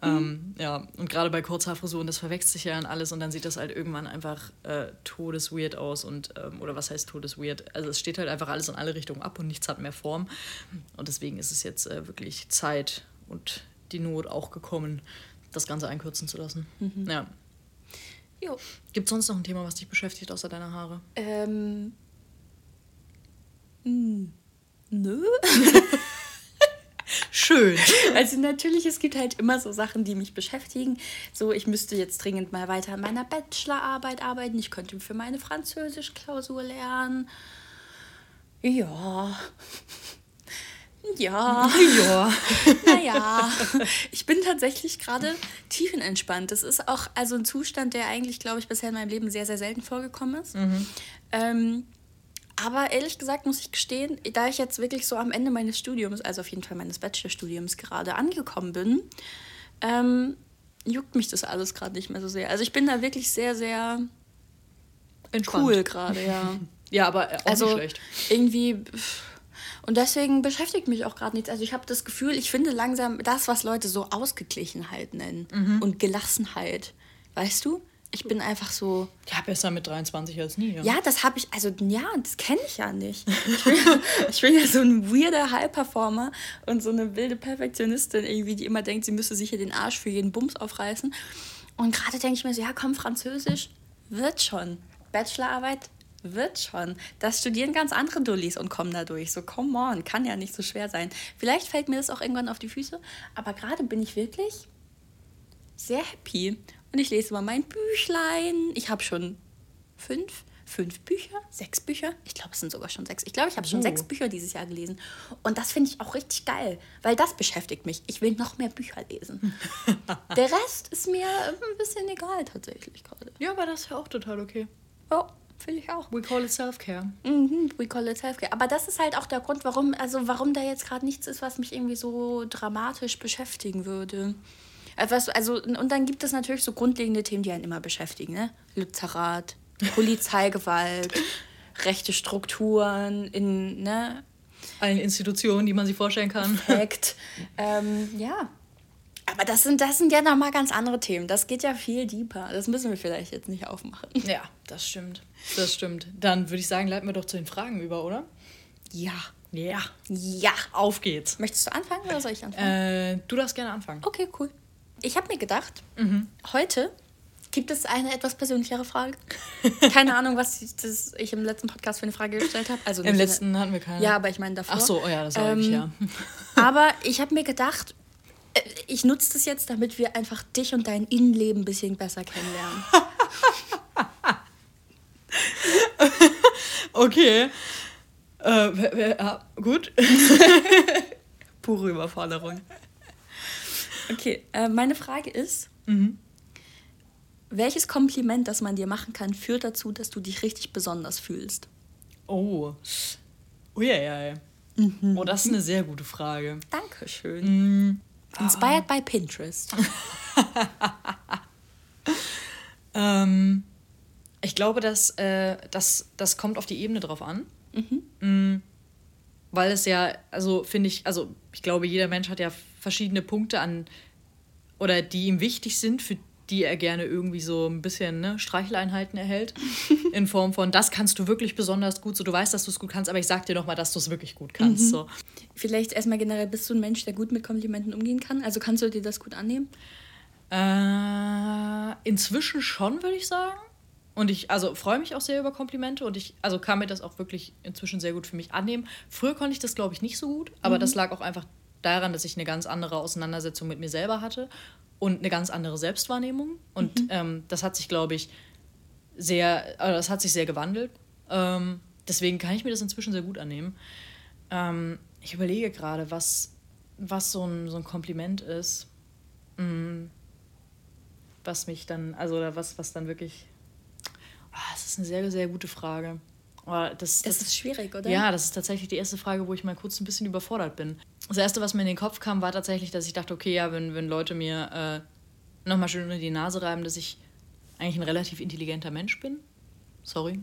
Ähm, ja, und gerade bei Kurzhaarfrisuren, das verwechselt sich ja in alles und dann sieht das halt irgendwann einfach äh, todesweird aus und, ähm, oder was heißt todesweird? Also es steht halt einfach alles in alle Richtungen ab und nichts hat mehr Form. Und deswegen ist es jetzt äh, wirklich Zeit und die Not auch gekommen, das Ganze einkürzen zu lassen. Ja. Jo. Gibt es sonst noch ein Thema, was dich beschäftigt, außer deiner Haare? Ähm. hm, Nö. Schön. Also natürlich, es gibt halt immer so Sachen, die mich beschäftigen. So, ich müsste jetzt dringend mal weiter an meiner Bachelorarbeit arbeiten. Ich könnte für meine Französisch-Klausur lernen. Ja. Ja. Ja. Naja, ich bin tatsächlich gerade tiefenentspannt. Das ist auch also ein Zustand, der eigentlich, glaube ich, bisher in meinem Leben sehr, sehr selten vorgekommen ist. Ähm, aber ehrlich gesagt muss ich gestehen, da ich jetzt wirklich so am Ende meines Studiums, also auf jeden Fall meines Bachelorstudiums gerade angekommen bin, ähm, juckt mich das alles gerade nicht mehr so sehr. Also ich bin da wirklich sehr, sehr Entspannt. cool gerade, ja. Ja, aber auch also nicht schlecht. irgendwie pff, und deswegen beschäftigt mich auch gerade nichts. Also ich habe das Gefühl, ich finde langsam das, was Leute so Ausgeglichenheit nennen Mhm. und Gelassenheit. Weißt du? Ich bin einfach so. Ja, besser mit 23 als nie. Ja. Ja, das habe ich, also ja, das kenne ich ja nicht. Ich bin, ich bin ja so ein weirder High-Performer und so eine wilde Perfektionistin irgendwie, die immer denkt, sie müsste sich hier den Arsch für jeden Bums aufreißen. Und gerade denke ich mir so, ja komm, Französisch wird schon. Bachelorarbeit wird schon. Das studieren ganz andere Dullis und kommen da durch. So, come on, kann ja nicht so schwer sein. Vielleicht fällt mir das auch irgendwann auf die Füße, aber gerade bin ich wirklich sehr happy. Und ich lese mal mein Büchlein. Ich habe schon fünf, fünf Bücher, sechs Bücher. Ich glaube, es sind sogar schon sechs. Ich glaube, ich habe schon Oh. sechs Bücher dieses Jahr gelesen. Und das finde ich auch richtig geil, weil das beschäftigt mich. Ich will noch mehr Bücher lesen. Der Rest ist mir ein bisschen egal tatsächlich gerade. ja, aber das ist ja auch total okay. Oh, finde ich auch. We call it self-care. Mhm, we call it self-care. Aber das ist halt auch der Grund, warum, also warum da jetzt gerade nichts ist, was mich irgendwie so dramatisch beschäftigen würde. Etwas, also, und dann gibt es natürlich so grundlegende Themen, die einen immer beschäftigen, ne? Lützerath, Polizeigewalt, rechte Strukturen in, ne? Allen Institutionen, die man sich vorstellen kann. Act. ähm, ja. Aber das sind, das sind ja nochmal ganz andere Themen. Das geht ja viel deeper. Das müssen wir vielleicht jetzt nicht aufmachen. Ja, das stimmt. Das stimmt. Dann würde ich sagen, leiten wir doch zu den Fragen über, oder? Ja. Ja. Ja. Auf geht's. Möchtest du anfangen oder soll ich anfangen? Äh, du darfst gerne anfangen. Okay, cool. Ich habe mir gedacht, heute gibt es eine etwas persönlichere Frage. Keine Ahnung, was ich, das ich im letzten Podcast für eine Frage gestellt habe. Also Im letzten hatten wir keine. Ja, aber ich meine davor. Ach so, oh ja, das war Ähm, ich, ja. Aber ich habe mir gedacht, äh, ich nutze das jetzt, damit wir einfach dich und dein Innenleben ein bisschen besser kennenlernen. Okay. Äh, ja, gut. Pure Überforderung. Okay, äh, meine Frage ist, welches Kompliment, das man dir machen kann, führt dazu, dass du dich richtig besonders fühlst? Oh. Uiuiui. Oh, das ist eine sehr gute Frage. Dankeschön. Inspired by Pinterest. Ähm, ich glaube, dass, äh, das, das kommt auf die Ebene drauf an. Mm, Weil es ja, also finde ich, also ich glaube, jeder Mensch hat ja verschiedene Punkte an, oder die ihm wichtig sind, für die er gerne irgendwie so ein bisschen ne, Streicheleinheiten erhält. In Form von, das kannst du wirklich besonders gut, so du weißt, dass du es gut kannst, aber ich sag dir nochmal, dass du es wirklich gut kannst. So. Vielleicht erstmal generell, bist du ein Mensch, der gut mit Komplimenten umgehen kann? Also kannst du dir das gut annehmen? Äh, inzwischen schon, würde ich sagen. Und ich also freue mich auch sehr über Komplimente und ich also kann mir das auch wirklich inzwischen sehr gut für mich annehmen. Früher konnte ich das, glaube ich, nicht so gut, aber das lag auch einfach daran, dass ich eine ganz andere Auseinandersetzung mit mir selber hatte und eine ganz andere Selbstwahrnehmung. Und ähm, das hat sich, glaube ich, sehr, also das hat sich sehr gewandelt. Ähm, deswegen kann ich mir das inzwischen sehr gut annehmen. Ähm, ich überlege gerade, was, was so ein, so ein Kompliment ist was mich dann, also oder was, was dann wirklich. Ah, das ist eine sehr, sehr gute Frage. Oh, das, das, ist schwierig, oder? Ja, das ist tatsächlich die erste Frage, wo ich mal kurz ein bisschen überfordert bin. Das erste, was mir in den Kopf kam, war tatsächlich, dass ich dachte, okay, ja, wenn, wenn Leute mir äh, nochmal schön unter die Nase reiben, dass ich eigentlich ein relativ intelligenter Mensch bin. Sorry.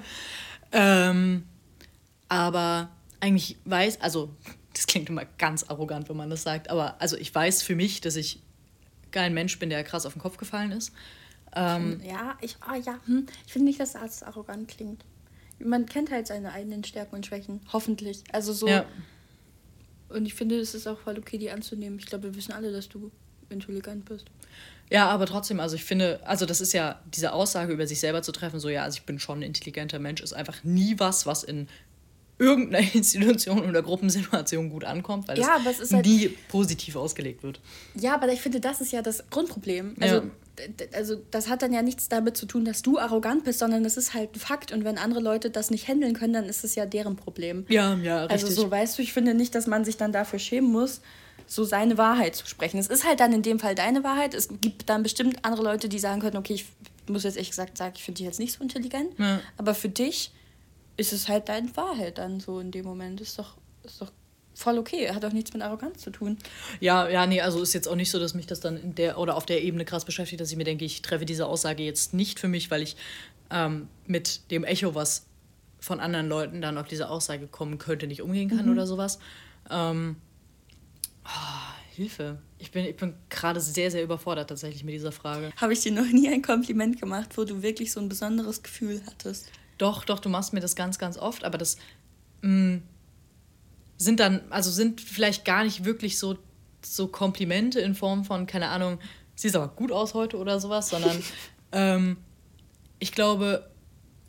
ähm, aber eigentlich weiß, also das klingt immer ganz arrogant, wenn man das sagt, aber also ich weiß für mich, dass ich kein Mensch bin, der krass auf den Kopf gefallen ist. Ähm, ja, ich, oh ja, hm, ich finde nicht, dass das arrogant klingt. Man kennt halt seine eigenen Stärken und Schwächen, hoffentlich. Also so. Ja. Und ich finde, es ist auch voll okay, die anzunehmen. Ich glaube, wir wissen alle, dass du intelligent bist. Ja, aber trotzdem, also ich finde, also das ist ja diese Aussage über sich selber zu treffen, so ja, also ich bin schon ein intelligenter Mensch, ist einfach nie was, was in irgendeiner Institution oder Gruppensituation gut ankommt, weil ja, es, halt nie positiv ausgelegt wird. Ja, aber ich finde, das ist ja das Grundproblem. Also, ja. also das hat dann ja nichts damit zu tun, dass du arrogant bist, sondern es ist halt ein Fakt. Und wenn andere Leute das nicht handeln können, dann ist es ja deren Problem. Ja, ja, richtig. Also so, weißt du, ich finde nicht, dass man sich dann dafür schämen muss, so seine Wahrheit zu sprechen. Es ist halt dann in dem Fall deine Wahrheit. Es gibt dann bestimmt andere Leute, die sagen können, okay, ich muss jetzt ehrlich gesagt sagen, ich finde dich jetzt nicht so intelligent. Ja. Aber für dich ist es halt deine Wahrheit dann so in dem Moment. Ist doch, ist doch voll okay. Hat auch nichts mit Arroganz zu tun. Ja, ja, nee, also ist jetzt auch nicht so, dass mich das dann in der oder auf der Ebene krass beschäftigt, dass ich mir denke, ich treffe diese Aussage jetzt nicht für mich, weil ich ähm, mit dem Echo, was von anderen Leuten dann auf diese Aussage kommen könnte, nicht umgehen kann mhm. oder sowas. Ähm, oh, Hilfe. Ich bin, ich bin gerade sehr, sehr überfordert tatsächlich mit dieser Frage. Habe ich dir noch nie ein Kompliment gemacht, wo du wirklich so ein besonderes Gefühl hattest? Doch, doch, du machst mir das ganz, ganz oft, aber das mh, mm, sind dann, also sind vielleicht gar nicht wirklich so, so Komplimente in Form von, keine Ahnung, siehst aber gut aus heute oder sowas, sondern ähm, ich glaube,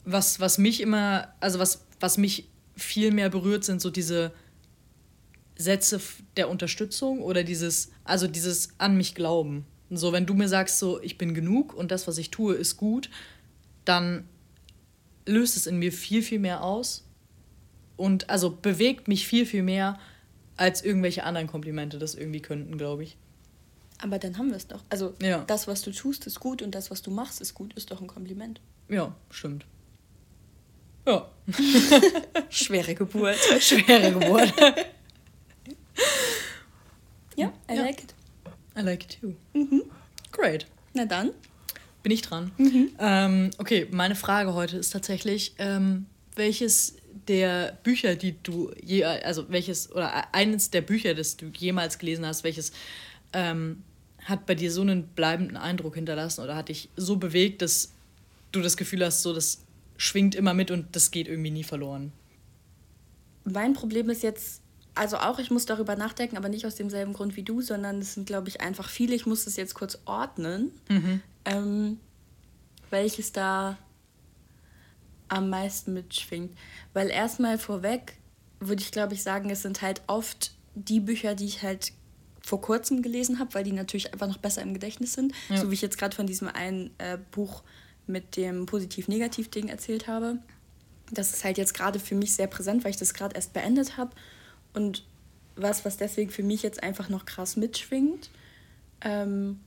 was, was mich immer, also was, was mich viel mehr berührt, sind so diese Sätze der Unterstützung oder dieses, also dieses an mich glauben. So, wenn du mir sagst, so, ich bin genug und das, was ich tue, ist gut, dann löst es in mir viel, viel mehr aus und also bewegt mich viel, viel mehr, als irgendwelche anderen Komplimente das irgendwie könnten, glaube ich. Aber dann haben wir es doch. Also ja. das, was du tust, ist gut und das, was du machst, ist gut, ist doch ein Kompliment. Ja, stimmt. Ja. Schwere Geburt. Schwere Geburt. ja, I ja. like it. I like it too. Mhm. Great. Na dann bin ich dran. Mhm. Ähm, okay, meine Frage heute ist tatsächlich, ähm, welches der Bücher, die du je, also welches, oder eines der Bücher, das du jemals gelesen hast, welches ähm, hat bei dir so einen bleibenden Eindruck hinterlassen oder hat dich so bewegt, dass du das Gefühl hast, so das schwingt immer mit und das geht irgendwie nie verloren? Mein Problem ist jetzt, also auch ich muss darüber nachdenken, aber nicht aus demselben Grund wie du, sondern es sind, glaube ich, einfach viele. Ich muss das jetzt kurz ordnen. Mhm ähm, welches da am meisten mitschwingt. Weil erstmal vorweg würde ich, glaube ich, sagen, es sind halt oft die Bücher, die ich halt vor kurzem gelesen habe, weil die natürlich einfach noch besser im Gedächtnis sind. Ja. So wie ich jetzt gerade von diesem einen äh, Buch mit dem Positiv-Negativ-Ding erzählt habe. Das ist halt jetzt gerade für mich sehr präsent, weil ich das gerade erst beendet habe. Und was, was deswegen für mich jetzt einfach noch krass mitschwingt. Ähm,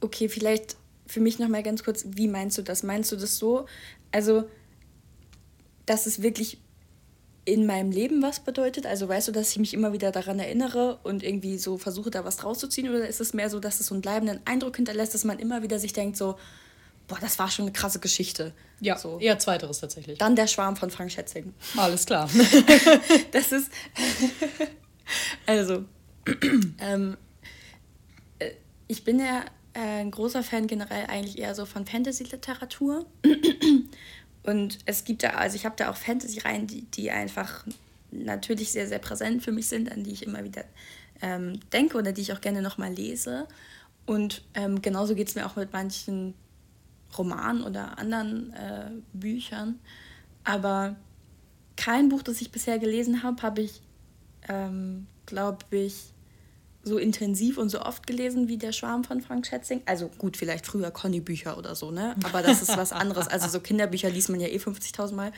okay, vielleicht für mich noch mal ganz kurz, wie meinst du das? Meinst du das so, also, dass es wirklich in meinem Leben was bedeutet? Also weißt du, dass ich mich immer wieder daran erinnere und irgendwie so versuche, da was rauszuziehen? Oder ist es mehr so, dass es so einen bleibenden Eindruck hinterlässt, dass man immer wieder sich denkt, so, boah, das war schon eine krasse Geschichte. Ja, so. eher zweiteres tatsächlich. Dann der Schwarm von Frank Schätzing. Alles klar. das ist, also, ähm, äh, ich bin ja äh, ein großer Fan generell eigentlich eher so von Fantasy-Literatur. Und es gibt da, also ich habe da auch Fantasy-Reihen, die, die einfach natürlich sehr, sehr präsent für mich sind, an die ich immer wieder ähm, denke oder die ich auch gerne nochmal lese. Und ähm, genauso geht es mir auch mit manchen Romanen oder anderen äh, Büchern. Aber kein Buch, das ich bisher gelesen habe, habe ich, ähm, glaube ich, so intensiv und so oft gelesen wie Der Schwarm von Frank Schätzing. Also gut, vielleicht früher Conny-Bücher oder so, ne? Aber das ist was anderes. Also so Kinderbücher liest man ja eh 50.000 Mal.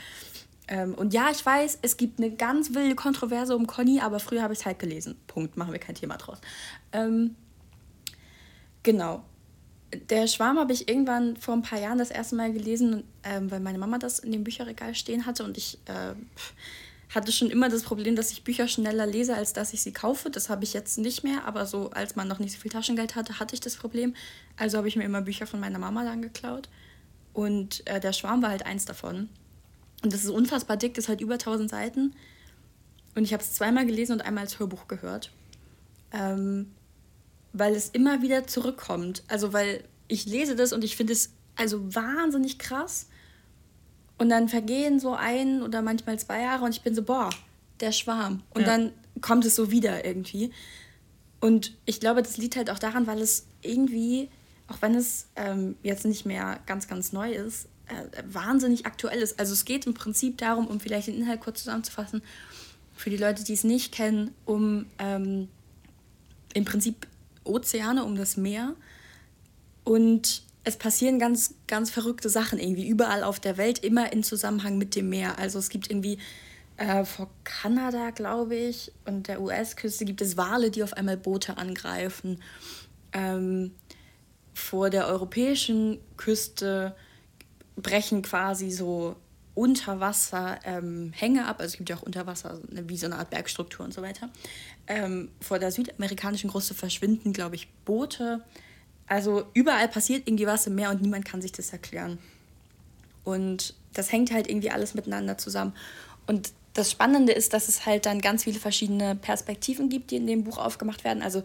Ähm, und ja, ich weiß, es gibt eine ganz wilde Kontroverse um Conny, aber früher habe ich es halt gelesen. Punkt. Machen wir kein Thema draus. Ähm, genau. Der Schwarm habe ich irgendwann vor ein paar Jahren das erste Mal gelesen, ähm, weil meine Mama das in dem Bücherregal stehen hatte und ich äh, hatte schon immer das Problem, dass ich Bücher schneller lese, als dass ich sie kaufe. Das habe ich jetzt nicht mehr, aber so als man noch nicht so viel Taschengeld hatte, hatte ich das Problem. Also habe ich mir immer Bücher von meiner Mama dann geklaut. Und äh, der Schwarm war halt eins davon. Und das ist unfassbar dick, das ist halt über 1000 Seiten. Und ich habe es zweimal gelesen und einmal als Hörbuch gehört. Ähm, weil es immer wieder zurückkommt. Also, weil ich lese das und ich finde es also wahnsinnig krass. Und dann vergehen so ein oder manchmal zwei Jahre und ich bin so, boah, der Schwarm. Und ja. dann kommt es so wieder irgendwie. Und ich glaube, das liegt halt auch daran, weil es irgendwie, auch wenn es ähm, jetzt nicht mehr ganz, ganz neu ist, äh, wahnsinnig aktuell ist. Also es geht im Prinzip darum, um vielleicht den Inhalt kurz zusammenzufassen, für die Leute, die es nicht kennen, um ähm, im Prinzip Ozeane, um das Meer. Und es passieren ganz, ganz verrückte Sachen irgendwie überall auf der Welt, immer in Zusammenhang mit dem Meer. Also es gibt irgendwie äh, vor Kanada, glaube ich, und der US-Küste gibt es Wale, die auf einmal Boote angreifen. Ähm, vor der europäischen Küste brechen quasi so Unterwasser ähm, Hänge ab, also es gibt ja auch Unterwasser, wie so eine Art Bergstruktur und so weiter. Ähm, vor der südamerikanischen Küste verschwinden, glaube ich, Boote. Also überall passiert irgendwie was im Meer und niemand kann sich das erklären. Und das hängt halt irgendwie alles miteinander zusammen. Und das Spannende ist, dass es halt dann ganz viele verschiedene Perspektiven gibt, die in dem Buch aufgemacht werden. Also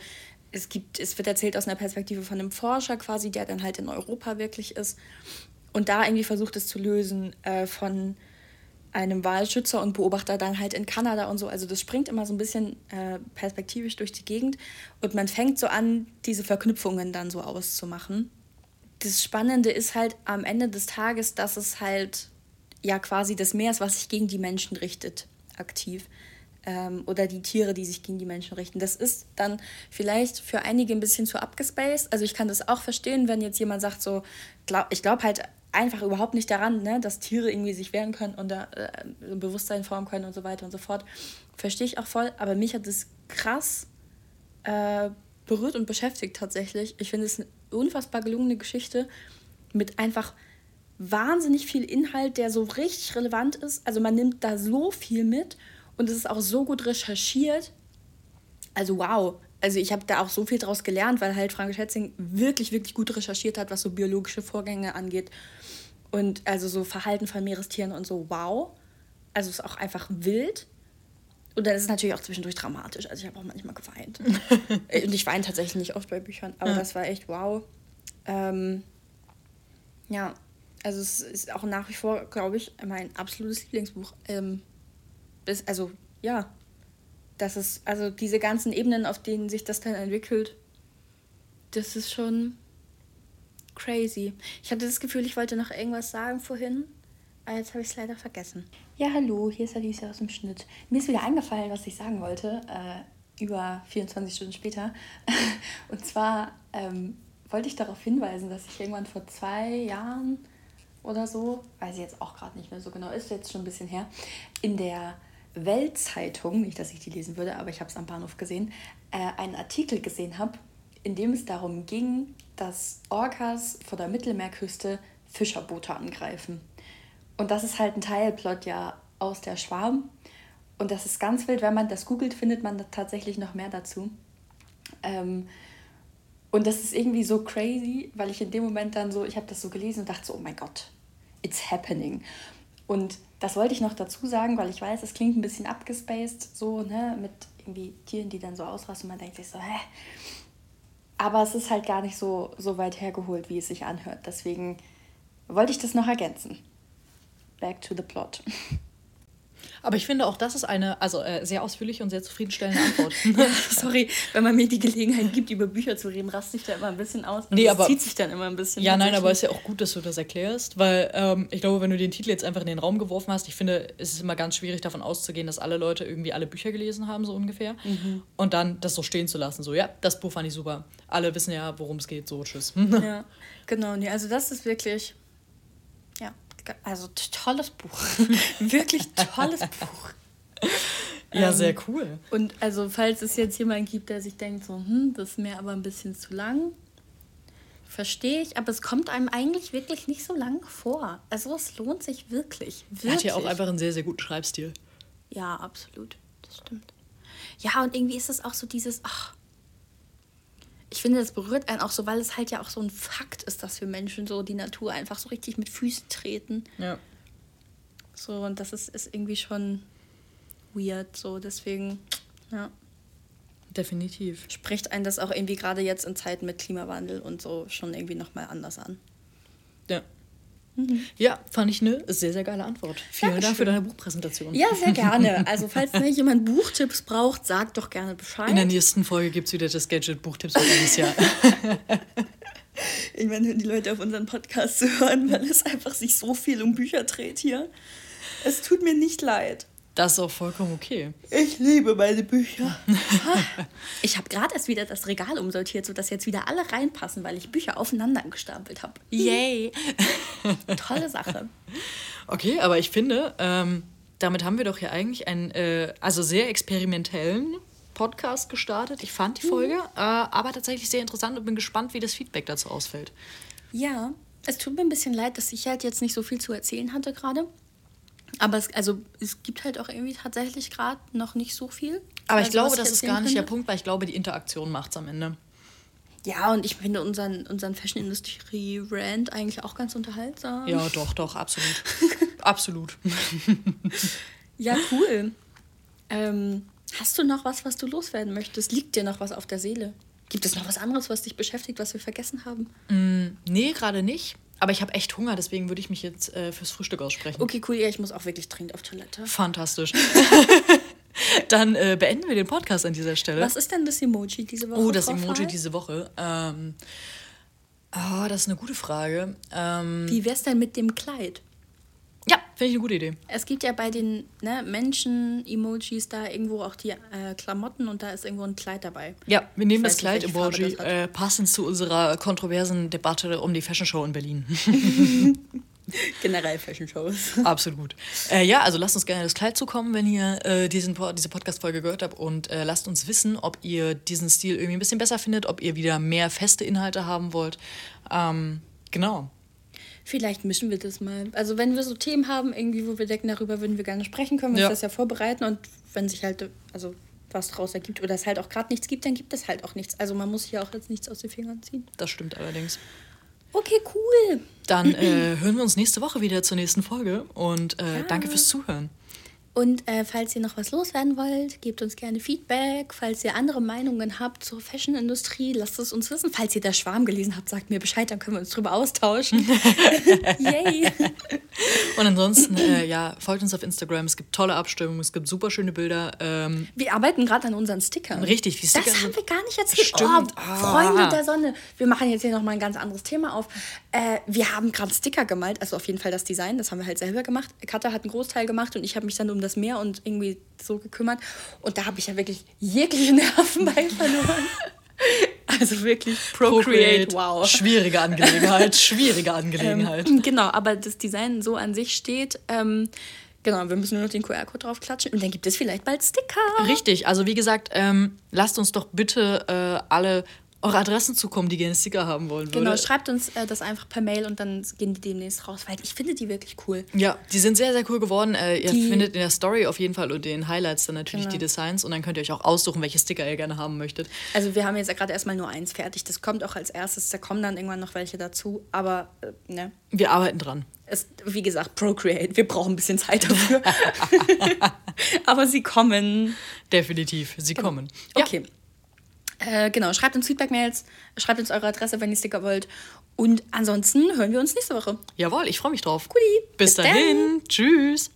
es gibt, es wird erzählt aus einer Perspektive von einem Forscher quasi, der dann halt in Europa wirklich ist und da irgendwie versucht es zu lösen äh, von einem Wahlschützer und Beobachter dann halt in Kanada und so. Also das springt immer so ein bisschen äh, perspektivisch durch die Gegend und man fängt so an, diese Verknüpfungen dann so auszumachen. Das Spannende ist halt am Ende des Tages, dass es halt ja quasi das Meer ist, was sich gegen die Menschen richtet, aktiv. Ähm, oder die Tiere, die sich gegen die Menschen richten. Das ist dann vielleicht für einige ein bisschen zu abgespaced. Also ich kann das auch verstehen, wenn jetzt jemand sagt so, glaub, ich glaube halt einfach überhaupt nicht daran, ne, dass Tiere irgendwie sich wehren können und da äh, ein Bewusstsein formen können und so weiter und so fort. Verstehe ich auch voll, aber mich hat das krass äh, berührt und beschäftigt tatsächlich. Ich finde es eine unfassbar gelungene Geschichte mit einfach wahnsinnig viel Inhalt, der so richtig relevant ist. Also man nimmt da so viel mit und es ist auch so gut recherchiert. Also wow, also ich habe da auch so viel draus gelernt, weil halt Frank Schätzing wirklich, wirklich gut recherchiert hat, was so biologische Vorgänge angeht. Und also so Verhalten von Meerestieren und so, wow. Also es ist auch einfach wild. Und dann ist es natürlich auch zwischendurch dramatisch. Also ich habe auch manchmal geweint. und ich weine tatsächlich nicht oft bei Büchern, aber ja. das war echt wow. Ähm, ja, also es ist auch nach wie vor, glaube ich, mein absolutes Lieblingsbuch. Ähm, ist, also ja, das ist, also diese ganzen Ebenen, auf denen sich das dann entwickelt, das ist schon crazy. Ich hatte das Gefühl, ich wollte noch irgendwas sagen vorhin, aber jetzt habe ich es leider vergessen. Ja, hallo, hier ist Alicia aus dem Schnitt. Mir ist wieder eingefallen, was ich sagen wollte, äh, über 24 Stunden später. Und zwar ähm, wollte ich darauf hinweisen, dass ich irgendwann vor zwei Jahren oder so, weiß ich jetzt auch gerade nicht mehr so genau, ist jetzt schon ein bisschen her, in der Weltzeitung, nicht, dass ich die lesen würde, aber ich habe es am Bahnhof gesehen, äh, einen Artikel gesehen habe, in dem es darum ging, dass Orcas vor der Mittelmeerküste Fischerboote angreifen. Und das ist halt ein Teilplot ja aus der Schwarm. Und das ist ganz wild, wenn man das googelt, findet man tatsächlich noch mehr dazu. Ähm, und das ist irgendwie so crazy, weil ich in dem Moment dann so, ich habe das so gelesen und dachte so, oh mein Gott, it's happening. Und das wollte ich noch dazu sagen, weil ich weiß, es klingt ein bisschen abgespaced, so, ne, mit irgendwie Tieren, die dann so ausrasten und man denkt sich so, hä? Aber es ist halt gar nicht so, so weit hergeholt, wie es sich anhört. Deswegen wollte ich das noch ergänzen. Back to the plot. Aber ich finde auch, das ist eine also äh, sehr ausführliche und sehr zufriedenstellende Antwort. ja, sorry, wenn man mir die Gelegenheit gibt, über Bücher zu reden, raste ich da immer ein bisschen aus. Nee, aber, zieht sich dann immer ein bisschen. Ja, nein, aber es ist ja auch gut, dass du das erklärst, weil ähm, ich glaube, wenn du den Titel jetzt einfach in den Raum geworfen hast, ich finde, es ist immer ganz schwierig davon auszugehen, dass alle Leute irgendwie alle Bücher gelesen haben, so ungefähr. Mhm. Und dann das so stehen zu lassen, so, ja, das Buch fand ich super. Alle wissen ja, worum es geht, so, tschüss. ja, genau, nee, also das ist wirklich also tolles Buch. Wirklich tolles Buch. Ja, ähm, sehr cool. Und also, falls es jetzt jemanden gibt, der sich denkt, so, hm, das ist mir aber ein bisschen zu lang, Verstehe ich, aber es kommt einem eigentlich wirklich nicht so lang vor. Also es lohnt sich wirklich. wirklich. Er hat ja auch einfach einen sehr, sehr guten Schreibstil. Ja, absolut. Das stimmt. Ja, und irgendwie ist es auch so dieses, ach, ich finde, das berührt einen auch so, weil es halt ja auch so ein Fakt ist, dass wir Menschen so die Natur einfach so richtig mit Füßen treten. Ja. So, und das ist, ist irgendwie schon weird, so, deswegen, ja. Definitiv. Spricht einen das auch irgendwie gerade jetzt in Zeiten mit Klimawandel und so schon irgendwie nochmal anders an. Ja. Ja, fand ich eine sehr, sehr geile Antwort. Vielen Dank für deine Buchpräsentation. Ja, sehr gerne. Also, falls ne, jemand Buchtipps braucht, sagt doch gerne Bescheid. In der nächsten Folge gibt es wieder das Gadget-Buchtipps für dieses Jahr. Irgendwann hören die Leute auf unseren Podcast zu hören, weil es einfach sich so viel um Bücher dreht hier. Es tut mir nicht leid. Das ist auch vollkommen okay. Ich liebe meine Bücher. ich habe gerade erst wieder das Regal umsortiert, sodass jetzt wieder alle reinpassen, weil ich Bücher aufeinander gestapelt habe. Yay! Tolle Sache. Okay, aber ich finde, ähm, damit haben wir doch ja eigentlich einen äh, also sehr experimentellen Podcast gestartet. Ich fand die Folge, äh, aber tatsächlich sehr interessant und bin gespannt, wie das Feedback dazu ausfällt. Ja, es tut mir ein bisschen leid, dass ich halt jetzt nicht so viel zu erzählen hatte gerade. Aber es, also, es gibt halt auch irgendwie tatsächlich gerade noch nicht so viel. Aber ich Also, glaube, das ist gar nicht der könnte. Punkt, weil ich glaube, die Interaktion macht es am Ende. Ja, und ich finde unseren, unseren Fashion-Industrie-Rand eigentlich auch ganz unterhaltsam. Ja, doch, doch, absolut. absolut. Ja, cool. ähm, hast du noch was, was du loswerden möchtest? Liegt dir noch was auf der Seele? Gibt es noch was anderes, was dich beschäftigt, was wir vergessen haben? Nee, gerade nicht. Aber ich habe echt Hunger, deswegen würde ich mich jetzt äh, fürs Frühstück aussprechen. Okay, cool. Ja, ich muss auch wirklich dringend auf Toilette. Fantastisch. Dann äh, beenden wir den Podcast an dieser Stelle. Was ist denn das Emoji diese Woche? Oh, das Frau Emoji Fahl? diese Woche. Ähm, oh, das ist eine gute Frage. Ähm, Wie wär's denn mit dem Kleid? Finde ich eine gute Idee. Es gibt ja bei den ne, Menschen-Emojis da irgendwo auch die äh, Klamotten und da ist irgendwo ein Kleid dabei. Ja, wir nehmen das Kleid-Emoji hat. äh, passend zu unserer kontroversen Debatte um die Fashion Show in Berlin. Generell Fashion-Shows. Absolut. Äh, ja, also lasst uns gerne das Kleid zukommen, wenn ihr äh, diesen, diese Podcast-Folge gehört habt und äh, lasst uns wissen, ob ihr diesen Stil irgendwie ein bisschen besser findet, ob ihr wieder mehr feste Inhalte haben wollt. Ähm, genau. Vielleicht mischen wir das mal. Also wenn wir so Themen haben, irgendwie, wo wir denken, darüber würden wir gerne sprechen, können wir Ja. uns das ja vorbereiten und wenn sich halt also was draus ergibt oder es halt auch gerade nichts gibt, dann gibt es halt auch nichts. Also man muss hier auch jetzt nichts aus den Fingern ziehen. Das stimmt allerdings. Okay, cool. Dann äh, hören wir uns nächste Woche wieder zur nächsten Folge und äh, Ja. danke fürs Zuhören. Und äh, falls ihr noch was loswerden wollt, gebt uns gerne Feedback. Falls ihr andere Meinungen habt zur Fashion-Industrie, lasst es uns wissen. Falls ihr der Schwarm gelesen habt, sagt mir Bescheid, dann können wir uns drüber austauschen. Yay! Und ansonsten, äh, ja, folgt uns auf Instagram. Es gibt tolle Abstimmungen, es gibt super schöne Bilder. Ähm, Wir arbeiten gerade an unseren Stickern. Richtig, die Sticker Das haben wir gar nicht erzählt. Stimmt. Oh, Ah. Freunde der Sonne. Wir machen jetzt hier nochmal ein ganz anderes Thema auf. Äh, wir haben gerade Sticker gemalt, also auf jeden Fall das Design, das haben wir halt selber gemacht. Katha hat einen Großteil gemacht und ich habe mich dann um das Meer und irgendwie so gekümmert. Und da habe ich ja wirklich jegliche Nerven bei verloren. Also wirklich Procreate, wow. Schwierige Angelegenheit, schwierige Angelegenheit. Ähm, genau, aber das Design so an sich steht. Ähm, genau, wir müssen nur noch den QR-Code drauf klatschen und dann gibt es vielleicht bald Sticker. Richtig, also wie gesagt, ähm, lasst uns doch bitte äh, alle eure Adressen zukommen, die gerne Sticker haben wollen würde. Genau, schreibt uns äh, das einfach per Mail und dann gehen die demnächst raus, weil ich finde die wirklich cool. Ja, die sind sehr, sehr cool geworden. Äh, ihr Die- findet in der Story auf jeden Fall und den Highlights dann natürlich Genau. die Designs und dann könnt ihr euch auch aussuchen, welche Sticker ihr gerne haben möchtet. Also wir haben jetzt gerade erstmal nur eins fertig. Das kommt auch als erstes. Da kommen dann irgendwann noch welche dazu. Aber äh, ne, Wir arbeiten dran. es, wie gesagt, Procreate. Wir brauchen ein bisschen Zeit dafür. aber sie kommen. Definitiv, sie kommen. Ja, Okay. Äh, genau, schreibt uns Feedback-Mails, schreibt uns eure Adresse, wenn ihr Sticker wollt. Und ansonsten hören wir uns nächste Woche. Jawohl, ich freue mich drauf. Guti. Bis, Bis dann. dahin. Tschüss.